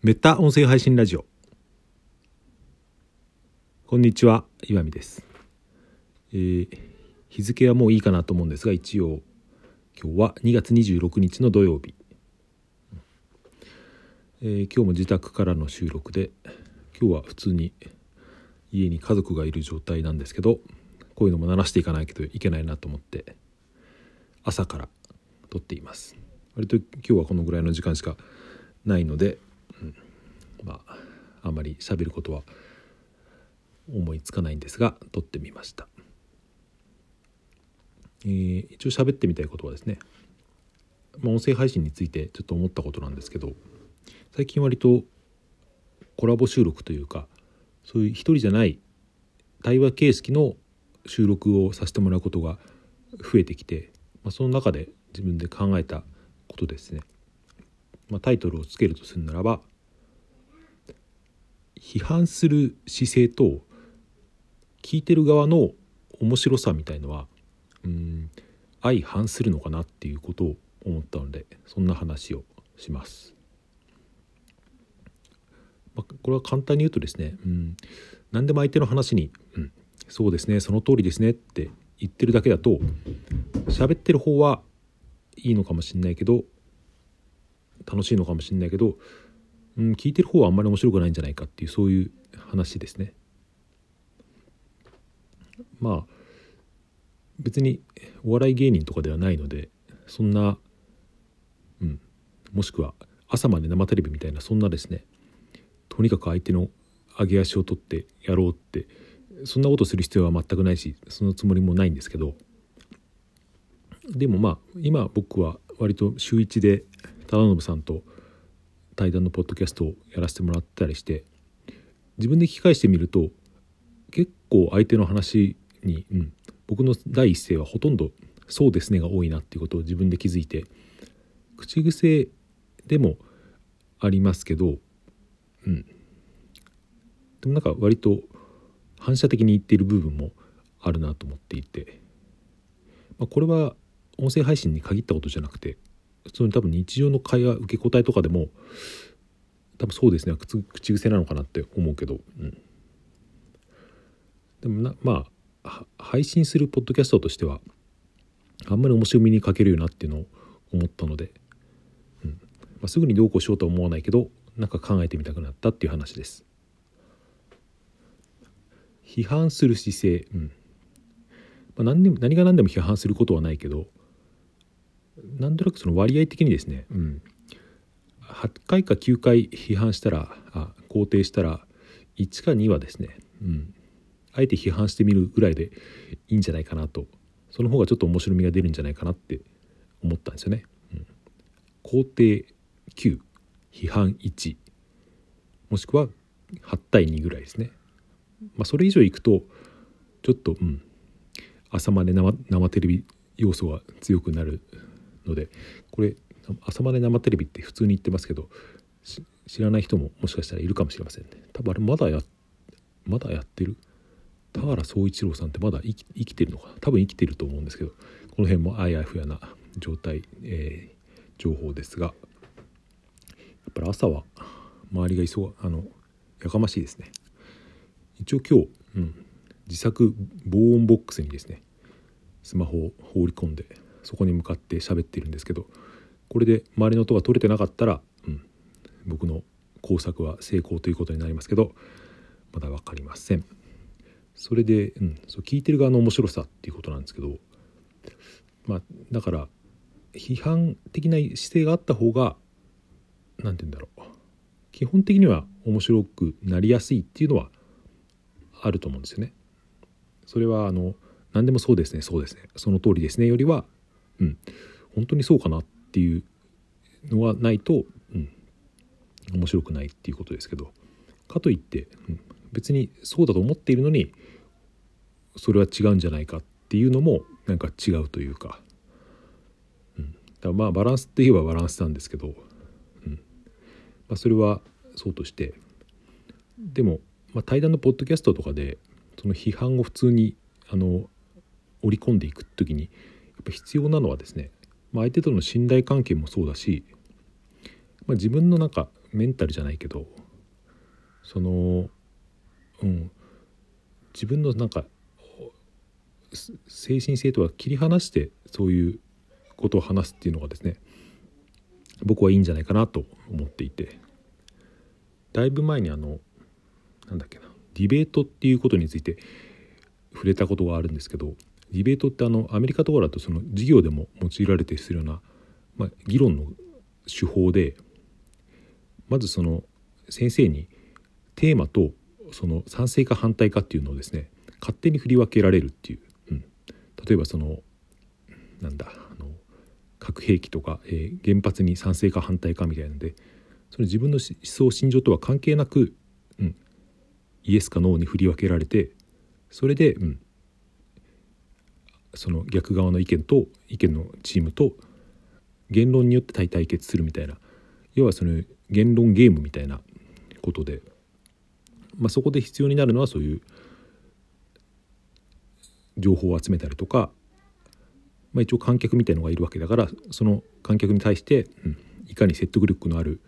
メタ音声配信ラジオ。こんにちは岩見です、えー、日付はもういいかなと思うんですが一応今日は2月26日の土曜日、えー、今日も自宅からの収録で今日は普通に家に家族がいる状態なんですけどこういうのも鳴らしていかないといけないなと思って朝から撮っています。割と今日はこのぐらいの時間しかないので、まああまり喋ることは思いつかないんですが撮ってみました、えー、一応喋ってみたいことはですね、まあ、音声配信についてちょっと思ったことなんですけど最近割とコラボ収録というかそういう一人じゃない対話形式の収録をさせてもらうことが増えてきて、まあ、その中で自分で考えたことですね、まあ、タイトルをつけるとするならば批判する姿勢と聞いてる側の面白さみたいのはうん相反するのかなっていうことを思ったのでそんな話をします。まあ、これは簡単に言うとですね、うん、何でも相手の話に「うん、そうですねその通りですね」って言ってるだけだと喋ってる方はいいのかもしれないけど楽しいのかもしれないけど、うん、聞いてる方はあんまり面白くないんじゃないかっていうそういう話ですね。まあ別にお笑い芸人とかではないのでそんな、うん、もしくは朝まで生テレビみたいなそんなですねとにかく相手の上げ足を取ってやろうってそんなことする必要は全くないしそのつもりもないんですけどでもまあ今僕は割と週1で忠信さんと対談のポッドキャストをやらせてもらったりして自分で聞き返してみると結構相手の話に、うん、僕の第一声はほとんど「そうですね」が多いなっていうことを自分で気づいて口癖でもありますけど、うん、でもなんか割と反射的に言っている部分もあるなと思っていて、まあ、これは音声配信に限ったことじゃなくて普通に多分日常の会話受け答えとかでも多分そうですね。口癖なのかなって思うけど、うん、でもなまあ配信するポッドキャストとしてはあんまり面白みに欠けるよなっていうのを思ったので、うん。まあ、すぐにどうこうしようとは思わないけどなんか考えてみたくなったっていう話です。批判する姿勢、うん。まあ、何でも何が何でも批判することはないけどなんとなくその割合的にですね、うん、8回か9回批判したらあ肯定したら1か2はですね、うん、あえて批判してみるぐらいでいいんじゃないかなと。その方がちょっと面白みが出るんじゃないかなって思ったんですよね。うん、肯定9批判1もしくは8対2ぐらいですね。まあ、それ以上いくとちょっと、うん、朝まで生生テレビ要素が強くなるのでこれ朝まで生テレビって普通に言ってますけど知らない人ももしかしたらいるかもしれませんね。多分あれまだやまだやってる？田原総一郎さんってまだ生きてるのかな？多分生きてると思うんですけどこの辺もあやふやな状態、えー、情報ですがやっぱり朝は周りが急あのやかましいですね。一応今日、うん、自作防音ボックスにですねスマホを放り込んでそこに向かって喋ってるんですけどこれで周りの音が取れてなかったら、うん、僕の工作は成功ということになりますけどまだ分かりません。それで、うん、そう聞いてる側の面白さっていうことなんですけどまあだから批判的な姿勢があった方が何て言うんだろう。基本的には面白くなりやすいっていうのはあると思うんですよね。それはあの何でもそうですねそうですね。その通りですねよりはうん。本当にそうかなっていうのがないと、うん、面白くないっていうことですけど。かといって、うん、別にそうだと思っているのにそれは違うんじゃないかっていうのもなんか違うというか,、うん、だからまあバランスって言えばバランスなんですけど、うん。まあ、それはそうとして。でも、まあ、対談のポッドキャストとかでその批判を普通にあの織り込んでいく時にぱ必要なのはですね、まあ、相手との信頼関係もそうだし、まあ、自分のなんかメンタルじゃないけどそのうん自分のなんか精神性とは切り離してそういうことを話すっていうのがですね僕はいいんじゃないかなと思っていてだいぶ前にあのなんだっけなディベートっていうことについて触れたことがあるんですけどディベートってあのアメリカとかだとその授業でも用いられてするような、まあ、議論の手法でまずその先生にテーマとその賛成か反対かっていうのをですね勝手に振り分けられるっていう、うん、例えばそのなんだあの核兵器とか、えー、原発に賛成か反対かみたいなのでその自分の思想信条とは関係なく、うん、イエスかノーに振り分けられてそれで、うん、その逆側の意見と意見のチームと言論によって対決するみたいな要はその言論ゲームみたいなことで、まあ、そこで必要になるのはそういう情報を集めたりとか、まあ、一応観客みたいのがいるわけだからその観客に対して、うん、いかに説得力のある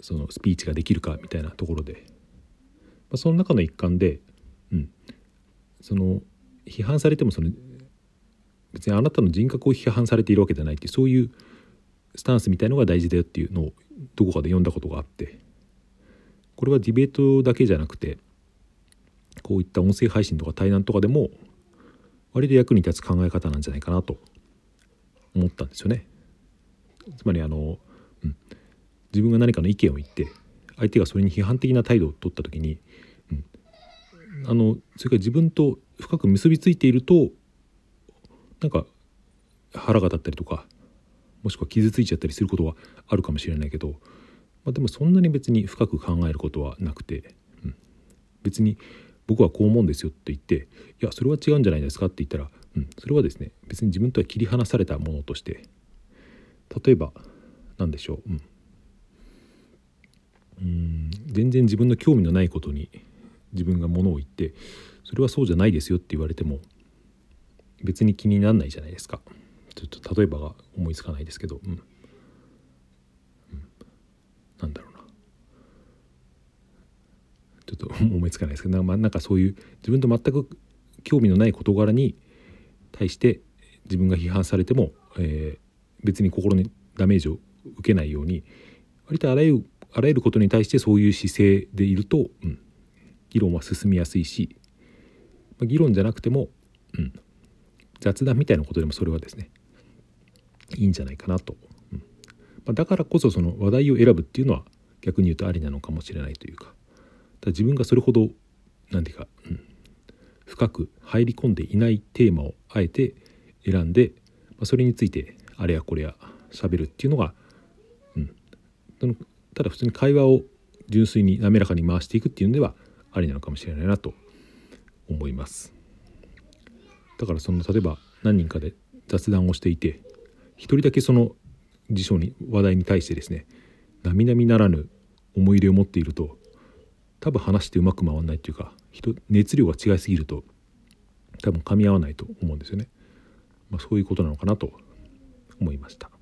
そのスピーチができるかみたいなところで、まあ、その中の一環で、うん、その批判されてもその別にあなたの人格を批判されているわけじゃないっていうそういうスタンスみたいのが大事だよっていうのをどこかで読んだことがあってこれはディベートだけじゃなくてこういった音声配信とか対談とかでも割と役に立つ考え方なんじゃないかなと思ったんですよね。つまりあの、うん、自分が何かの意見を言って相手がそれに批判的な態度を取った時に、うん、あのそれから自分と深く結びついているとなんか腹が立ったりとかもしくは傷ついちゃったりすることはあるかもしれないけど、まあ、でもそんなに別に深く考えることはなくて、うん、別に僕はこう思うんですよって言っていやそれは違うんじゃないですかって言ったら、うん、それはですね別に自分とは切り離されたものとして例えば何でしょう、うん、うん。全然自分の興味のないことに自分がものを言ってそれはそうじゃないですよって言われても別に気にならないじゃないですか。ちょっと例えばが思いつかないですけど、うん、うん、なんだろうな。ちょっと思いつかないですけど。なんかそういう自分と全く興味のない事柄に対して自分が批判されても、えー、別に心にダメージを受けないように割とあらゆるあらゆることに対してそういう姿勢でいると、うん、議論は進みやすいし、まあ、議論じゃなくても、うん、雑談みたいなことでもそれはですねいいんじゃないかなと、うん。まあ、だからこそその話題を選ぶっていうのは逆に言うとありなのかもしれないというかだ自分がそれほど何て言うか、うん、深く入り込んでいないテーマをあえて選んで、まあ、それについてあれやこれや喋るっていうのが、うん、ただ普通に会話を純粋に滑らかに回していくっていうのではありなのかもしれないなと。思います。だからその例えば何人かで雑談をしていて一人だけその辞書に話題に対してですね並々ならぬ思い入れを持っていると多分話してうまく回らないっていうか人熱量が違いすぎると多分噛み合わないと思うんですよね、まあ、そういうことなのかなと思いました、ま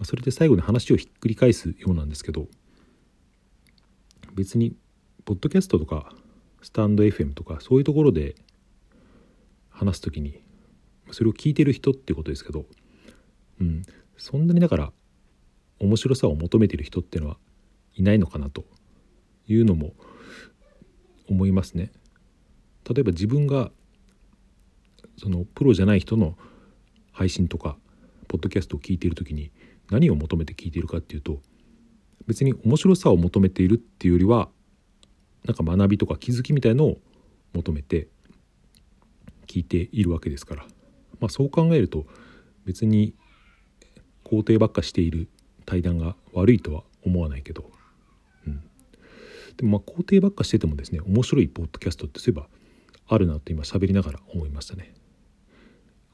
あ、それで最後に話をひっくり返すようなんですけど別にポッドキャストとかスタンド FM とかそういうところで話す時にそれを聞いてる人っていうことですけど、うん、そんなにだから面白さを求めてる人っていうのはいないのかなというのも思いますね。例えば自分がそのプロじゃない人の配信とかポッドキャストを聞いている時に何を求めて聞いているかっていうと別に面白さを求めているっていうよりはなんか学びとか気づきみたいのを求めて聞いているわけですから、まあ、そう考えると別に肯定ばっかしている対談が悪いとは思わないけど、うん、でもまあ肯定ばっかしててもですね面白いポッドキャストってそういえばあるなと今喋りながら思いましたね。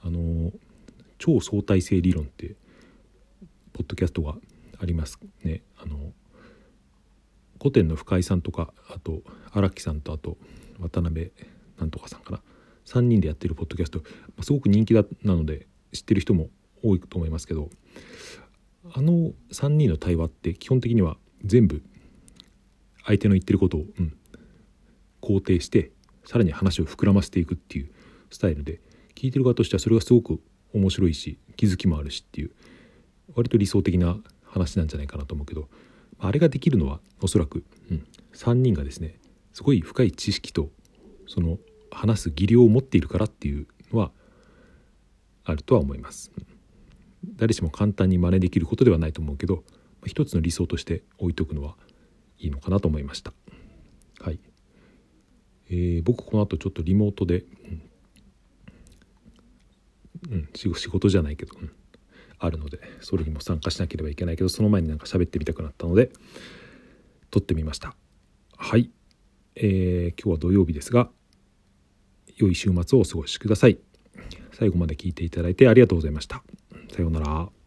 あの超相対性理論ってポッドキャストがありますね。あの古典の深井さんとかあと荒木さんとあと渡辺なんとかさんかな。3人でやってるポッドキャスト。すごく人気だなので知ってる人も多いと思いますけどあの3人の対話って基本的には全部相手の言ってることを、うん、肯定してさらに話を膨らませていくっていうスタイルで聞いてる側としてはそれがすごく面白いし気づきもあるしっていう割と理想的な話なんじゃないかなと思うけどあれができるのはおそらく、うん、3人がですねすごい深い知識とその話す技量を持っているからっていうのはあるとは思います。誰しも簡単に真似できることではないと思うけど一つの理想として置いとくのはいいのかなと思いました。はい、えー、僕この後ちょっとリモートで、うん、うん、仕事じゃないけど、うん、あるのでそれにも参加しなければいけないけどその前になんか喋ってみたくなったので撮ってみました。はい、えー、今日は土曜日ですが良い週末をお過ごしください。最後まで聞いていただいてありがとうございました。さようなら。